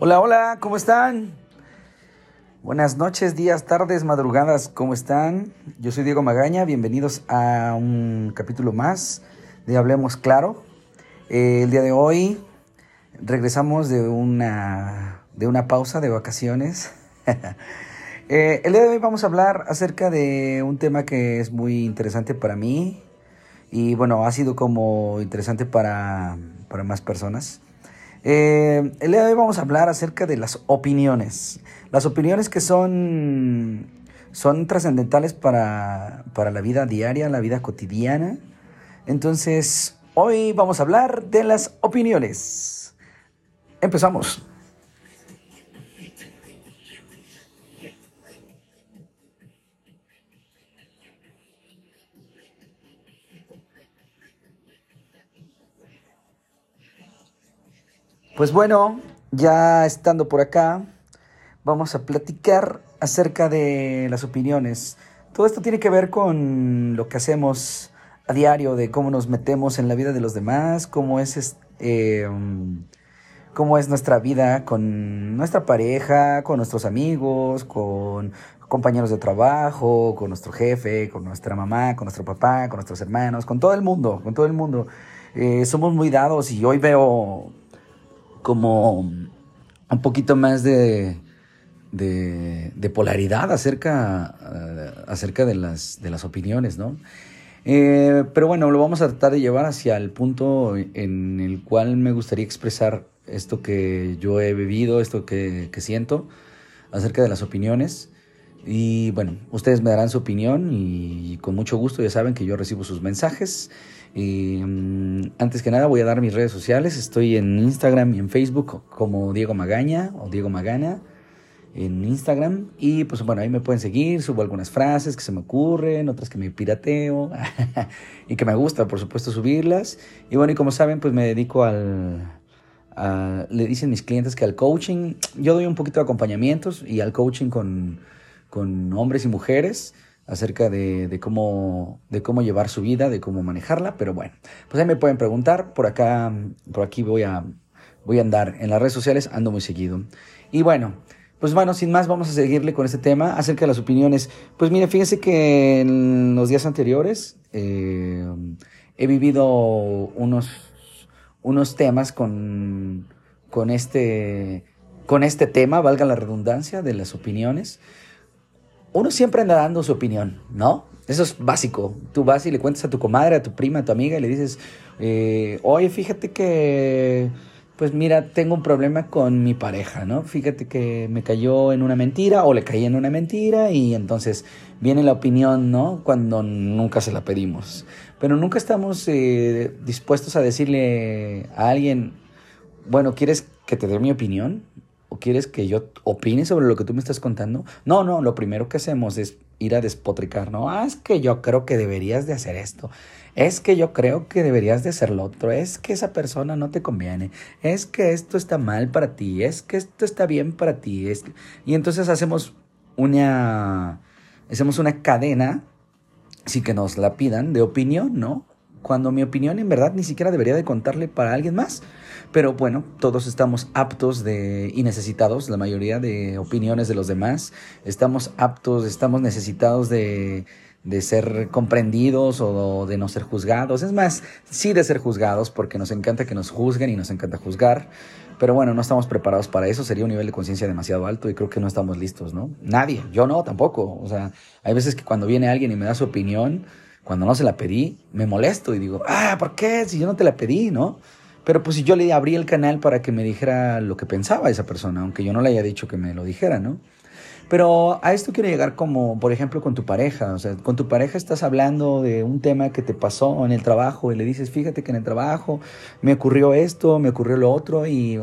Hola, hola, ¿cómo están? Buenas noches, días, tardes, madrugadas, ¿cómo están? Yo soy Diego Magaña, bienvenidos a un capítulo más de Hablemos Claro. Eh, el día de hoy regresamos de una, de una pausa de vacaciones. Eh, el día de hoy vamos a hablar acerca de un tema que es muy interesante para mí y bueno, ha sido como interesante para, para más personas. Eh, el día de hoy vamos a hablar acerca de las opiniones. Las opiniones que son, son trascendentales para, para la vida diaria, la vida cotidiana. Entonces, hoy vamos a hablar de las opiniones. Empezamos. Pues bueno, ya estando por acá, vamos a platicar acerca de las opiniones. Todo esto tiene que ver con lo que hacemos a diario, de cómo nos metemos en la vida de los demás, cómo es, eh, cómo es nuestra vida con nuestra pareja, con nuestros amigos, con compañeros de trabajo, con nuestro jefe, con nuestra mamá, con nuestro papá, con nuestros hermanos, con todo el mundo, con todo el mundo. Eh, somos muy dados y hoy veo como un poquito más de, de, polaridad acerca, eh, acerca de, las, de las opiniones, ¿no? Eh, pero bueno, lo vamos a tratar de llevar hacia el punto en el cual me gustaría expresar esto que yo he vivido, esto que, que siento acerca de las opiniones. Y bueno, ustedes me darán su opinión y con mucho gusto ya saben que yo recibo sus mensajes y mm, antes que nada voy a dar mis redes sociales. Estoy en Instagram y en Facebook como Diego Magaña o Diego Magana en Instagram. Y pues bueno, ahí me pueden seguir. Subo algunas frases que se me ocurren, otras que me pirateo y que me gusta, por supuesto, subirlas. Y bueno, y como saben, pues me dedico al... le dicen mis clientes que al coaching, yo doy un poquito de acompañamientos y al coaching con, con hombres y mujeres acerca de, cómo, de cómo llevar su vida, de cómo manejarla, pero bueno, pues ahí me pueden preguntar, por acá, por aquí voy a, voy a andar, en las redes sociales ando muy seguido. Y bueno, pues bueno, sin más vamos a seguirle con este tema acerca de las opiniones. Pues mire, fíjense que en los días anteriores eh, he vivido unos, unos temas con, con, este, con este tema, valga la redundancia, de las opiniones uno siempre anda dando su opinión, ¿no? Eso es básico. Tú vas y le cuentas a tu comadre, a tu prima, a tu amiga y le dices, eh, oye, fíjate que, pues mira, tengo un problema con mi pareja, ¿no? Fíjate que me cayó en una mentira o le caí en una mentira y entonces viene la opinión, ¿no? Cuando nunca se la pedimos. Pero nunca estamos eh, dispuestos a decirle a alguien, bueno, ¿quieres que te dé mi opinión? Quieres que yo opine sobre lo que tú me estás contando? No, no, lo primero que hacemos es ir a despotricar, ¿no? Ah, es que yo creo que deberías de hacer esto. Es que yo creo que deberías de hacer lo otro. Es que esa persona no te conviene. Es que esto está mal para ti. Es que esto está bien para ti. Es Y entonces hacemos una, hacemos una cadena, sin que nos la pidan, de opinión, ¿no? Cuando mi opinión en verdad ni siquiera debería de contarle para alguien más. Pero bueno, todos estamos aptos de, y necesitados, la mayoría de opiniones de los demás. Estamos aptos, estamos necesitados de, de ser comprendidos o de no ser juzgados. Es más, sí de ser juzgados porque nos encanta que nos juzguen y nos encanta juzgar. Pero bueno, no estamos preparados para eso. Sería un nivel de conciencia demasiado alto y creo que no estamos listos, ¿no? Nadie, yo no, tampoco. O sea, hay veces que cuando viene alguien y me da su opinión, cuando no se la pedí, me molesto y digo, ah, ¿por qué? Si yo no te la pedí, ¿no? Pero pues si yo le abrí el canal para que me dijera lo que pensaba esa persona, aunque yo no le haya dicho que me lo dijera, ¿no? Pero a esto quiero llegar como, por ejemplo, con tu pareja. O sea, con tu pareja estás hablando de un tema que te pasó en el trabajo y le dices, fíjate que en el trabajo me ocurrió esto, me ocurrió lo otro y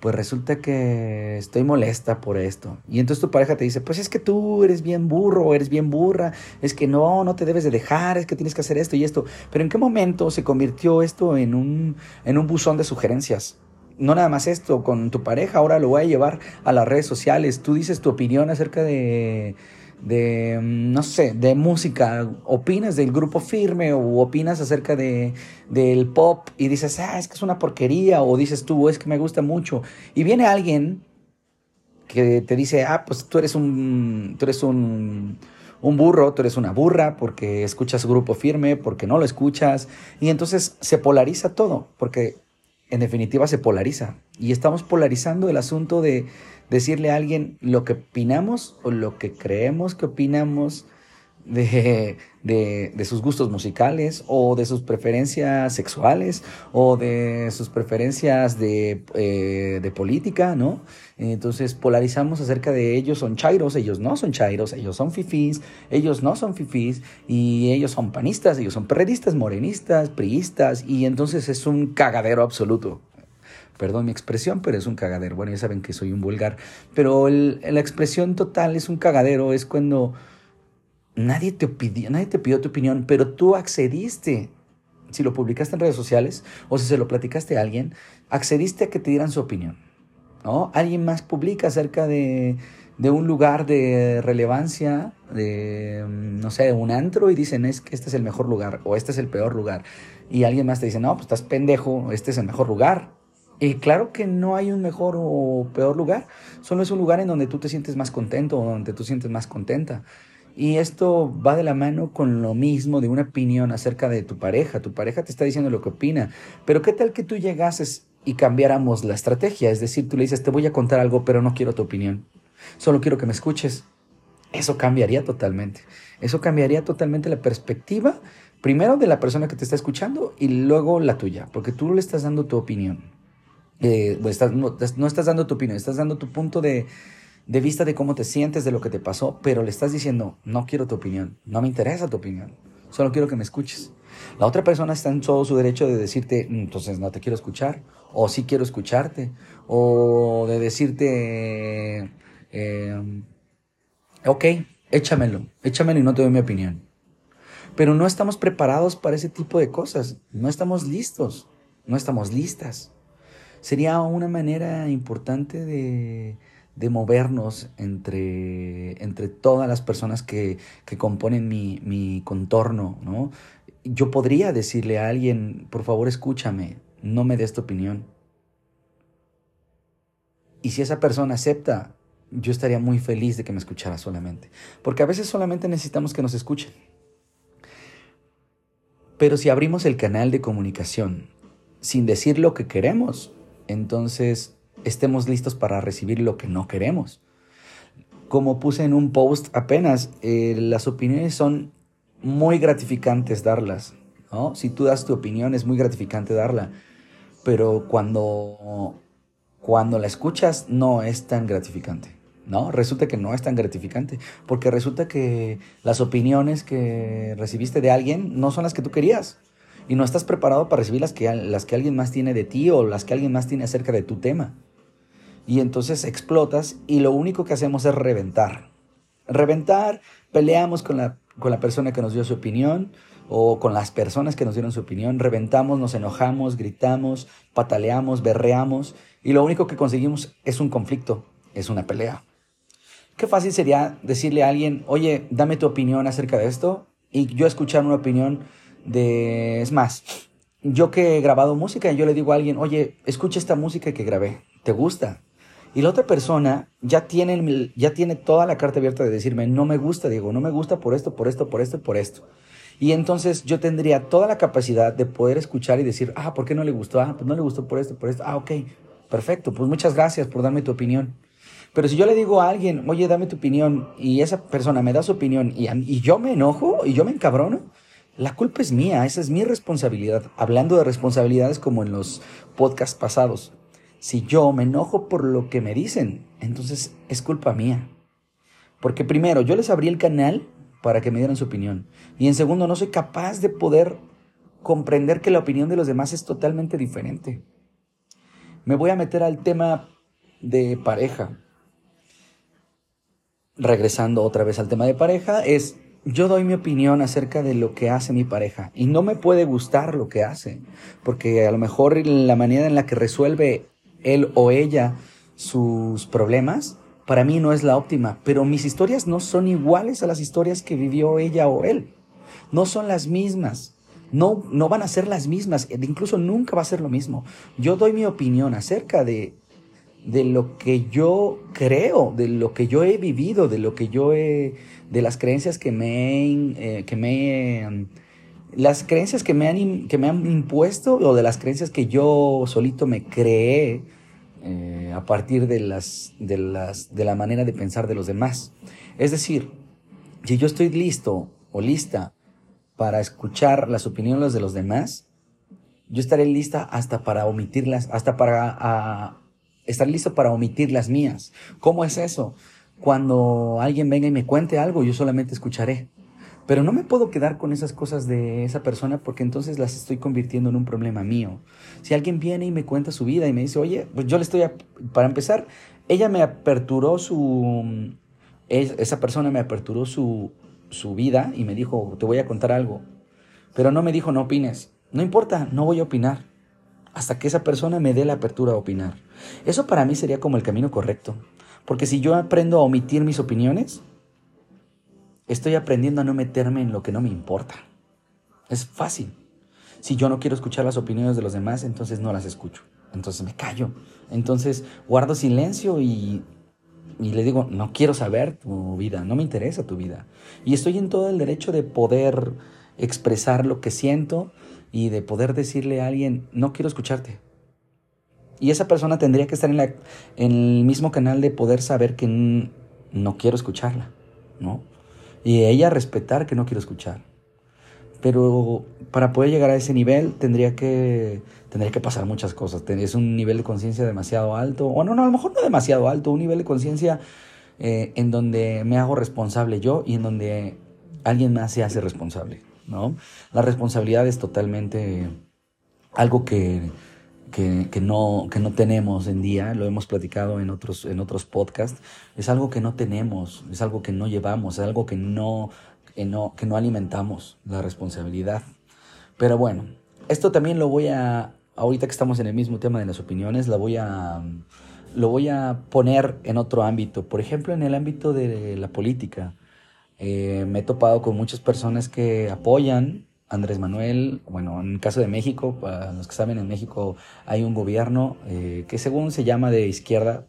pues resulta que estoy molesta por esto. Y entonces tu pareja te dice, pues es que tú eres bien burro, eres bien burra, es que no, no te debes de dejar, es que tienes que hacer esto y esto. Pero ¿en qué momento se convirtió esto en un, en un buzón de sugerencias? No nada más esto, con tu pareja, ahora lo voy a llevar a las redes sociales. Tú dices tu opinión acerca de, de, mm, no sé, de música, opinas del grupo firme o opinas acerca de, del pop y dices, ah, es que es una porquería, o dices tú, es que me gusta mucho. Y viene alguien que te dice, ah, pues tú eres un, tú eres un, un burro, tú eres una burra porque escuchas grupo firme, porque no lo escuchas, y entonces se polariza todo, porque en definitiva se polariza. Y estamos polarizando el asunto de decirle a alguien lo que opinamos o lo que creemos que opinamos de, de, sus gustos musicales o de sus preferencias sexuales o de sus preferencias de, eh, de política, ¿no? Entonces polarizamos acerca de ellos son chairos, ellos no son chairos, ellos son fifís, ellos no son fifís y ellos son panistas, ellos son perredistas, morenistas, priistas y entonces es un cagadero absoluto. Perdón mi expresión, pero es un cagadero. Bueno, ya saben que soy un vulgar. Pero la expresión total es un cagadero, es cuando nadie te, pidió, nadie te pidió tu opinión, pero tú accediste. Si lo publicaste en redes sociales o si se lo platicaste a alguien, accediste a que te dieran su opinión. ¿no? Alguien más publica acerca de, de un lugar de relevancia, de, no sé, un antro y dicen es que este es el mejor lugar o este es el peor lugar. Y alguien más te dice, no, pues estás pendejo, este es el mejor lugar. Y claro que no hay un mejor o peor lugar, solo es un lugar en donde tú te sientes más contento o donde tú sientes más contenta. Y esto va de la mano con lo mismo de una opinión acerca de tu pareja. Tu pareja te está diciendo lo que opina. Pero ¿qué tal que tú llegases y cambiáramos la estrategia? Es decir, tú le dices, te voy a contar algo, pero no quiero tu opinión. Solo quiero que me escuches. Eso cambiaría totalmente. Eso cambiaría totalmente la perspectiva, primero de la persona que te está escuchando y luego la tuya, porque tú le estás dando tu opinión. Eh, no, estás dando tu opinión, estás dando tu punto de, de vista de cómo te sientes, de lo que te pasó, pero le estás diciendo, no quiero tu opinión, no me interesa tu opinión, solo quiero que me escuches. La otra persona está en todo su derecho de decirte, mm, entonces no te quiero escuchar, o sí quiero escucharte, o de decirte, eh, ok, échamelo, échamelo y no te doy mi opinión. Pero no estamos preparados para ese tipo de cosas, no estamos listos, no estamos listas sería una manera importante de, movernos entre, entre todas las personas que, componen mi, mi, contorno, ¿no? Yo podría decirle a alguien, por favor escúchame, no me des tu opinión. Y si esa persona acepta, yo estaría muy feliz de que me escuchara solamente. Porque a veces solamente necesitamos que nos escuchen. Pero si abrimos el canal de comunicación sin decir lo que queremos, entonces estemos listos para recibir lo que no queremos. Como puse en un post apenas, eh, las opiniones son muy gratificantes darlas. ¿no? Si tú das tu opinión es muy gratificante darla, pero cuando, cuando la escuchas no es tan gratificante. ¿no? Resulta que no es tan gratificante, porque resulta que las opiniones que recibiste de alguien no son las que tú querías y no estás preparado para recibir las que, las que alguien más tiene de ti o las que alguien más tiene acerca de tu tema. Y entonces explotas y lo único que hacemos es reventar. Reventar, peleamos con la, con la persona que nos dio su opinión o con las personas que nos dieron su opinión, reventamos, nos enojamos, gritamos, pataleamos, berreamos y lo único que conseguimos es un conflicto, es una pelea. Qué fácil sería decirle a alguien, oye, dame tu opinión acerca de esto y yo escuchar una opinión de... Es más, yo que he grabado música, yo le digo a alguien, oye, escucha esta música que grabé, ¿te gusta? Y la otra persona ya tiene, ya tiene toda la carta abierta de decirme, no me gusta, digo, no me gusta por esto, por esto, por esto, por esto. Y entonces yo tendría toda la capacidad de poder escuchar y decir, ah, ¿por qué no le gustó? Ah, pues no le gustó por esto, por esto. Ah, ok, perfecto, pues muchas gracias por darme tu opinión. Pero si yo le digo a alguien, oye, dame tu opinión, y esa persona me da su opinión, y, y yo me enojo, y yo me encabrono, la culpa es mía, esa es mi responsabilidad. Hablando de responsabilidades como en los podcasts pasados. Si yo me enojo por lo que me dicen, entonces es culpa mía. Porque primero, yo les abrí el canal para que me dieran su opinión. Y en segundo, no soy capaz de poder comprender que la opinión de los demás es totalmente diferente. Me voy a meter al tema de pareja. Regresando otra vez al tema de pareja, es yo doy mi opinión acerca de lo que hace mi pareja y no me puede gustar lo que hace, porque a lo mejor la manera en la que resuelve él o ella sus problemas para mí no es la óptima, pero mis historias no son iguales a las historias que vivió ella o él. No son las mismas. No, no van a ser las mismas. Incluso nunca va a ser lo mismo. Yo doy mi opinión acerca de, de lo que yo creo, de lo que yo he vivido, de lo que yo he, de las creencias que me, eh, que me, las creencias que me han, que me han impuesto o de las creencias que yo solito me creé eh, a partir de, las, de, las, de la manera de pensar de los demás. Es decir, si yo estoy listo o lista para escuchar las opiniones de los demás, yo estaré lista hasta para omitirlas, hasta para estar listo para omitir las mías. ¿Cómo es eso? Cuando alguien venga y me cuente algo, yo solamente escucharé. Pero no me puedo quedar con esas cosas de esa persona porque entonces las estoy convirtiendo en un problema mío. Si alguien viene y me cuenta su vida y me dice, oye, pues yo le estoy, para empezar, ella me aperturó su, esa persona me aperturó su, su vida y me dijo, te voy a contar algo. Pero no me dijo, no opines. No importa, no voy a opinar. Hasta que esa persona me dé la apertura a opinar. Eso para mí sería como el camino correcto. Porque si yo aprendo a omitir mis opiniones, Estoy aprendiendo a no meterme en lo que no me importa. Es fácil. Si yo no quiero escuchar las opiniones de los demás, entonces no las escucho. Entonces me callo. Entonces guardo silencio y, y le digo, no quiero saber tu vida, no me interesa tu vida. Y estoy en todo el derecho de poder expresar lo que siento y de poder decirle a alguien, no quiero escucharte. Y esa persona tendría que estar en, la, en el mismo canal de poder saber que no quiero escucharla, ¿no? Y ella respetar que no quiero escuchar. Pero para poder llegar a ese nivel tendría que, tendría que pasar muchas cosas. Es un nivel de conciencia demasiado alto, o no, no, a lo mejor no demasiado alto, un nivel de conciencia eh, en donde me hago responsable yo y en donde alguien más se hace responsable, ¿no? La responsabilidad es totalmente algo que, que, no, que no tenemos en día, lo hemos platicado en otros, en otros podcasts, es algo que no tenemos, es algo que no llevamos, es algo que no, que no, que no alimentamos, la responsabilidad. Pero bueno, esto también lo voy a, ahorita que estamos en el mismo tema de las opiniones, la voy a, lo voy a poner en otro ámbito, por ejemplo en el ámbito de la política. Eh, me he topado con muchas personas que apoyan Andrés Manuel, bueno, en el caso de México, para los que saben, en México hay un gobierno eh, que según se llama de izquierda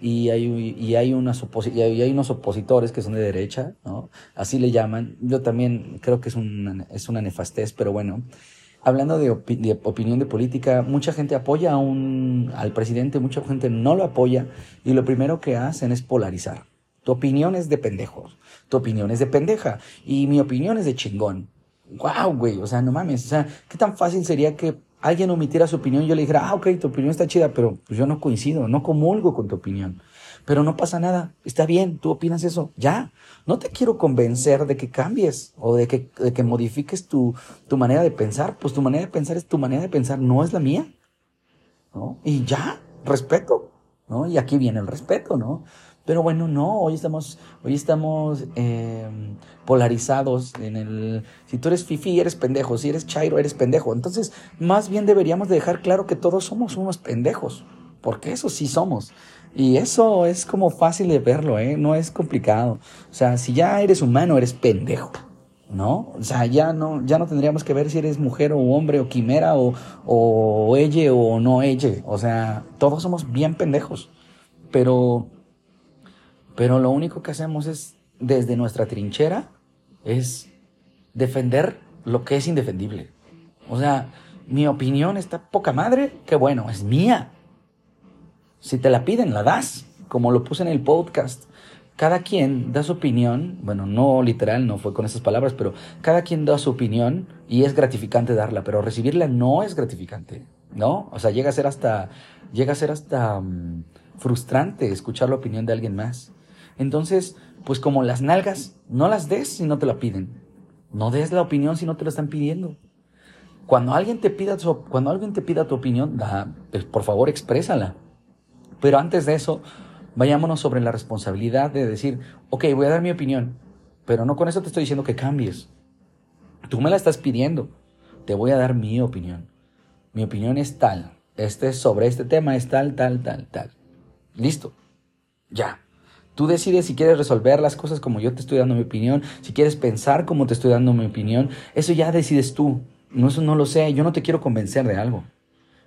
y hay, y hay, unas unos opositores que son de derecha, ¿no? Así le llaman. Yo también creo que es una, es nefastez, pero bueno. Hablando de, opinión de política, mucha gente apoya a un, al presidente, mucha gente no lo apoya y lo primero que hacen es polarizar. Tu opinión es de pendejos, tu opinión es de pendeja y mi opinión es de chingón wow, güey, o sea, no mames, o sea, qué tan fácil sería que alguien omitiera su opinión y yo le dijera, ah, ok, tu opinión está chida, pero pues yo no coincido, no comulgo con tu opinión. Pero no pasa nada, está bien, tú opinas eso, ya. No te quiero convencer de que cambies o de que, de que modifiques tu, tu manera de pensar, pues tu manera de pensar es tu manera de pensar, no es la mía. ¿No? Y ya, respeto, ¿no? Y aquí viene el respeto, ¿no? Pero bueno, no, hoy estamos, hoy estamos em, polarizados en el... Si tú eres fifi, eres pendejo, si eres chairo, eres pendejo. Entonces, más bien deberíamos dejar claro que todos somos unos pendejos, porque eso sí somos. Y eso es como fácil de verlo, ¿eh? No es complicado. O sea, si ya eres humano, eres pendejo. ¿no? O sea, ya no, ya no tendríamos que ver si eres mujer o hombre o quimera o, o ella o no ella. O sea, todos somos bien pendejos. Pero pero lo único que hacemos es, desde nuestra trinchera, es defender lo que es indefendible. O sea, mi opinión está poca madre, que bueno, es mía. Si te la piden, la das, como lo puse en el podcast. Cada quien da su opinión, bueno, no literal, no fue con esas palabras, pero cada quien da su opinión y es gratificante darla, pero recibirla no es gratificante, ¿no? O sea, llega a ser hasta, llega a ser hasta mm, frustrante escuchar la opinión de alguien más. Entonces, pues como las nalgas, no las des si no te la piden. No des la opinión si no te la están pidiendo. Cuando alguien te pida, cuando alguien te pida tu opinión, pues, por favor exprésala. Pero antes de eso, vayámonos sobre la responsabilidad de decir, ok, voy a dar mi opinión, pero no con eso te estoy diciendo que cambies. Tú me la estás pidiendo, te voy a dar mi opinión. Mi opinión es tal, este sobre este tema es tal, tal, tal, tal. Listo, ya. Tú decides si quieres resolver las cosas como yo te estoy dando mi opinión, si quieres pensar como te estoy dando mi opinión, eso ya decides tú. No, eso no lo sé, yo no te quiero convencer de algo.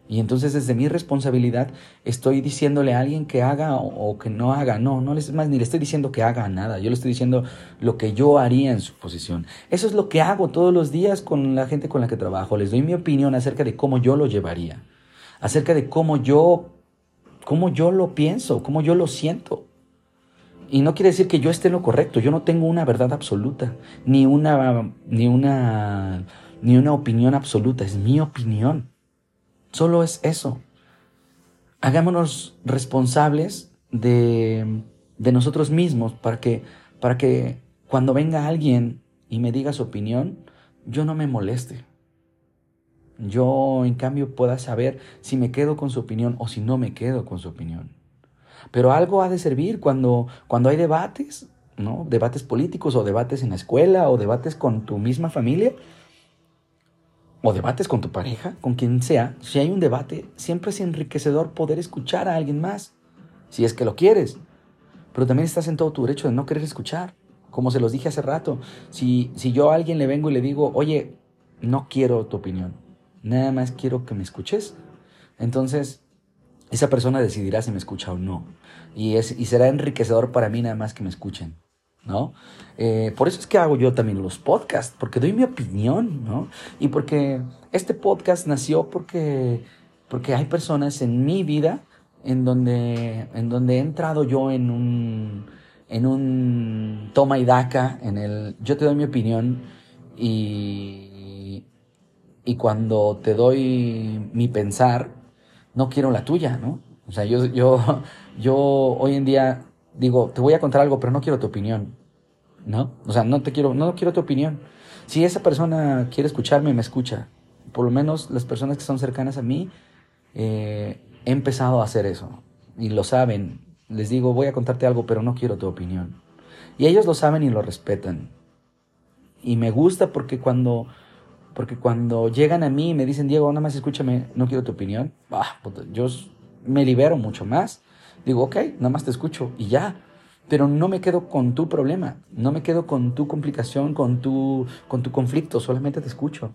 Y entonces desde mi responsabilidad estoy diciéndole a alguien que haga o, que no haga. No, no es más, ni le estoy diciendo que haga nada. Yo le estoy diciendo lo que yo haría en su posición. Eso es lo que hago todos los días con la gente con la que trabajo. Les doy mi opinión acerca de cómo yo lo llevaría. Acerca de cómo yo, cómo yo lo pienso, cómo yo lo siento. Y no quiere decir que yo esté lo correcto. Yo no tengo una verdad absoluta, ni una, ni una, ni una opinión absoluta. Es mi opinión. Solo es eso. Hagámonos responsables de, de nosotros mismos para que, para que cuando venga alguien y me diga su opinión, yo no me moleste. Yo, en cambio, pueda saber si me quedo con su opinión o si no me quedo con su opinión. Pero algo ha de servir cuando, cuando hay debates, ¿no? Debates políticos o debates en la escuela o debates con tu misma familia o debates con tu pareja, con quien sea, si hay un debate, siempre es enriquecedor poder escuchar a alguien más, si es que lo quieres. Pero también estás en todo tu derecho de no querer escuchar. Como se los dije hace rato, si, si yo a alguien le vengo y le digo, oye, no quiero tu opinión, nada más quiero que me escuches, entonces esa persona decidirá si me escucha o no. Y, es, y será enriquecedor para mí nada más que me escuchen. ¿no? Eh, por eso es que hago yo también los podcasts, porque doy mi opinión, ¿no? Y porque este podcast nació porque, porque hay personas en mi vida en donde, en donde he entrado yo en un, en un toma y daca, en el yo te doy mi opinión y, y cuando te doy mi pensar, no quiero la tuya, ¿no? O sea, yo, yo, yo hoy en día digo, te voy a contar algo, pero no quiero tu opinión. ¿No? O sea, no te quiero, no quiero tu opinión. Si esa persona quiere escucharme, me escucha. Por lo menos las personas que son cercanas a mí, eh, he empezado a hacer eso. Y lo saben. Les digo, voy a contarte algo, pero no quiero tu opinión. Y ellos lo saben y lo respetan. Y me gusta porque cuando, porque cuando llegan a mí y me dicen, Diego, nada más escúchame, no quiero tu opinión, ah, yo me libero mucho más digo, ok, nada más te escucho y ya. Pero no me quedo con tu problema, no me quedo con tu complicación, con tu, con tu conflicto, solamente te escucho.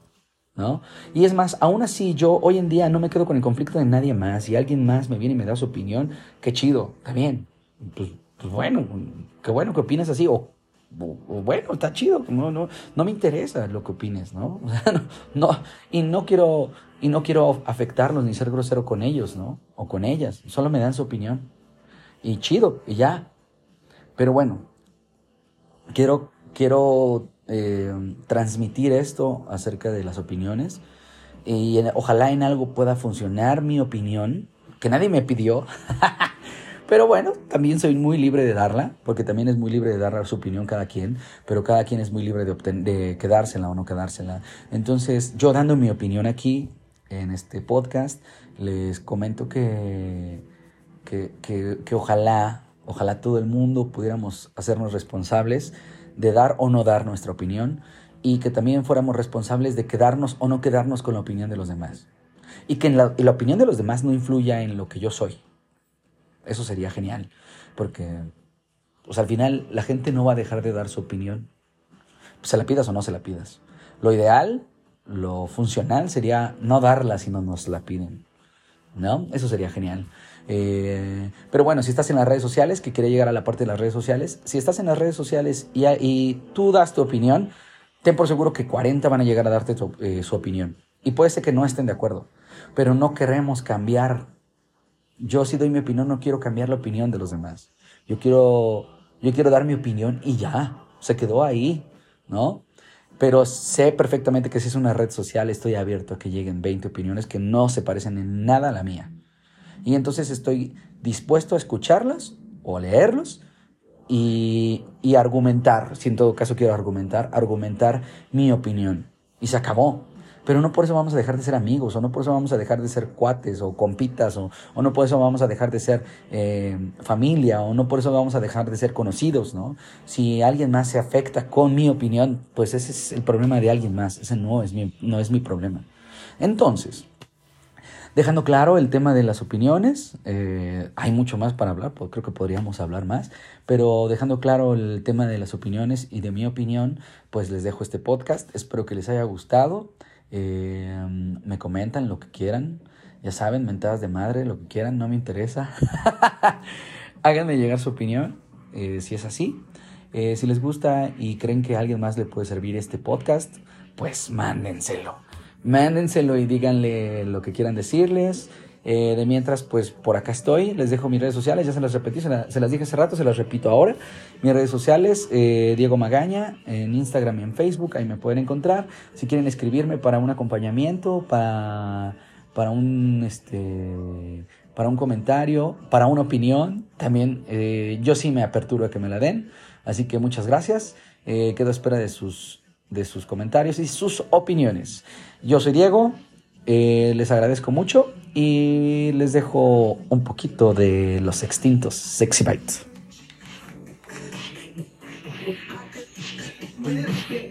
¿No? Y es más, aún así yo hoy en día no me quedo con el conflicto de nadie más. Si alguien más me viene y me da su opinión, qué chido, está bien. Pues, pues bueno, qué bueno que opinas así. Bueno, está chido. No, no, no me interesa lo que opines, ¿no? No, y no quiero, y no quiero afectarlos ni ser grosero con ellos, ¿no? O con ellas. Solo me dan su opinión y chido, y ya. Pero bueno, quiero, quiero eh, transmitir esto acerca de las opiniones y ojalá en algo pueda funcionar mi opinión, que nadie me pidió. Pero bueno, también soy muy libre de darla, porque también es muy libre de dar su opinión cada quien, pero cada quien es muy libre de, quedársela o no quedársela. Entonces, yo dando mi opinión aquí, en este podcast, les comento que que, ojalá, ojalá todo el mundo pudiéramos hacernos responsables de dar o no dar nuestra opinión y que también fuéramos responsables de quedarnos o no quedarnos con la opinión de los demás. Y que la opinión de los demás no influya en lo que yo soy. Eso sería genial, porque pues al final la gente no va a dejar de dar su opinión. Se la pidas o no se la pidas. Lo ideal, lo funcional sería no darla si no nos la piden. ¿No? Eso sería genial. Eh, pero bueno, si estás en las redes sociales, que quería llegar a la parte de las redes sociales, si estás en las redes sociales y, tú das tu opinión, ten por seguro que 40 van a llegar a darte eh, su opinión. Y puede ser que no estén de acuerdo, pero no queremos cambiar. Yo si doy mi opinión, no quiero cambiar la opinión de los demás. Yo quiero, yo quiero dar mi opinión y ya, se quedó ahí, ¿no? Pero sé perfectamente que si es una red social, estoy abierto a que lleguen 20 opiniones que no se parecen en nada a la mía. Y entonces estoy dispuesto a escucharlas o a leerlos y, y argumentar, si en todo caso quiero argumentar, argumentar mi opinión. Y se acabó. Pero no por eso vamos a dejar de ser amigos, o no por eso vamos a dejar de ser cuates o compitas, o, no por eso vamos a dejar de ser eh, familia, o no por eso vamos a dejar de ser conocidos, ¿no? Si alguien más se afecta con mi opinión, pues ese es el problema de alguien más, ese no es mi, no es mi problema. Entonces, Dejando claro el tema de las opiniones, eh, hay mucho más para hablar, creo que podríamos hablar más, pero dejando claro el tema de las opiniones y de mi opinión, pues les dejo este podcast. Espero que les haya gustado. Eh, me comentan lo que quieran. Ya saben, mentadas de madre, lo que quieran, no me interesa. Háganme llegar su opinión, eh, si es así. si les gusta y creen que a alguien más le puede servir este podcast, pues mándenselo mándenselo y díganle lo que quieran decirles. Eh, de mientras, pues por acá estoy. Les dejo mis redes sociales, ya se las repetí, se, las dije hace rato, se las repito ahora. Mis redes sociales, eh, Diego Magaña, en Instagram y en Facebook, ahí me pueden encontrar. Si quieren escribirme para un acompañamiento, para, para un este para un comentario, para una opinión, también eh, yo sí me aperturo a que me la den. Así que muchas gracias. quedo a espera sus, de sus comentarios y sus opiniones. Yo soy Diego, eh, les agradezco mucho y les dejo un poquito de los extintos Sexy Bites.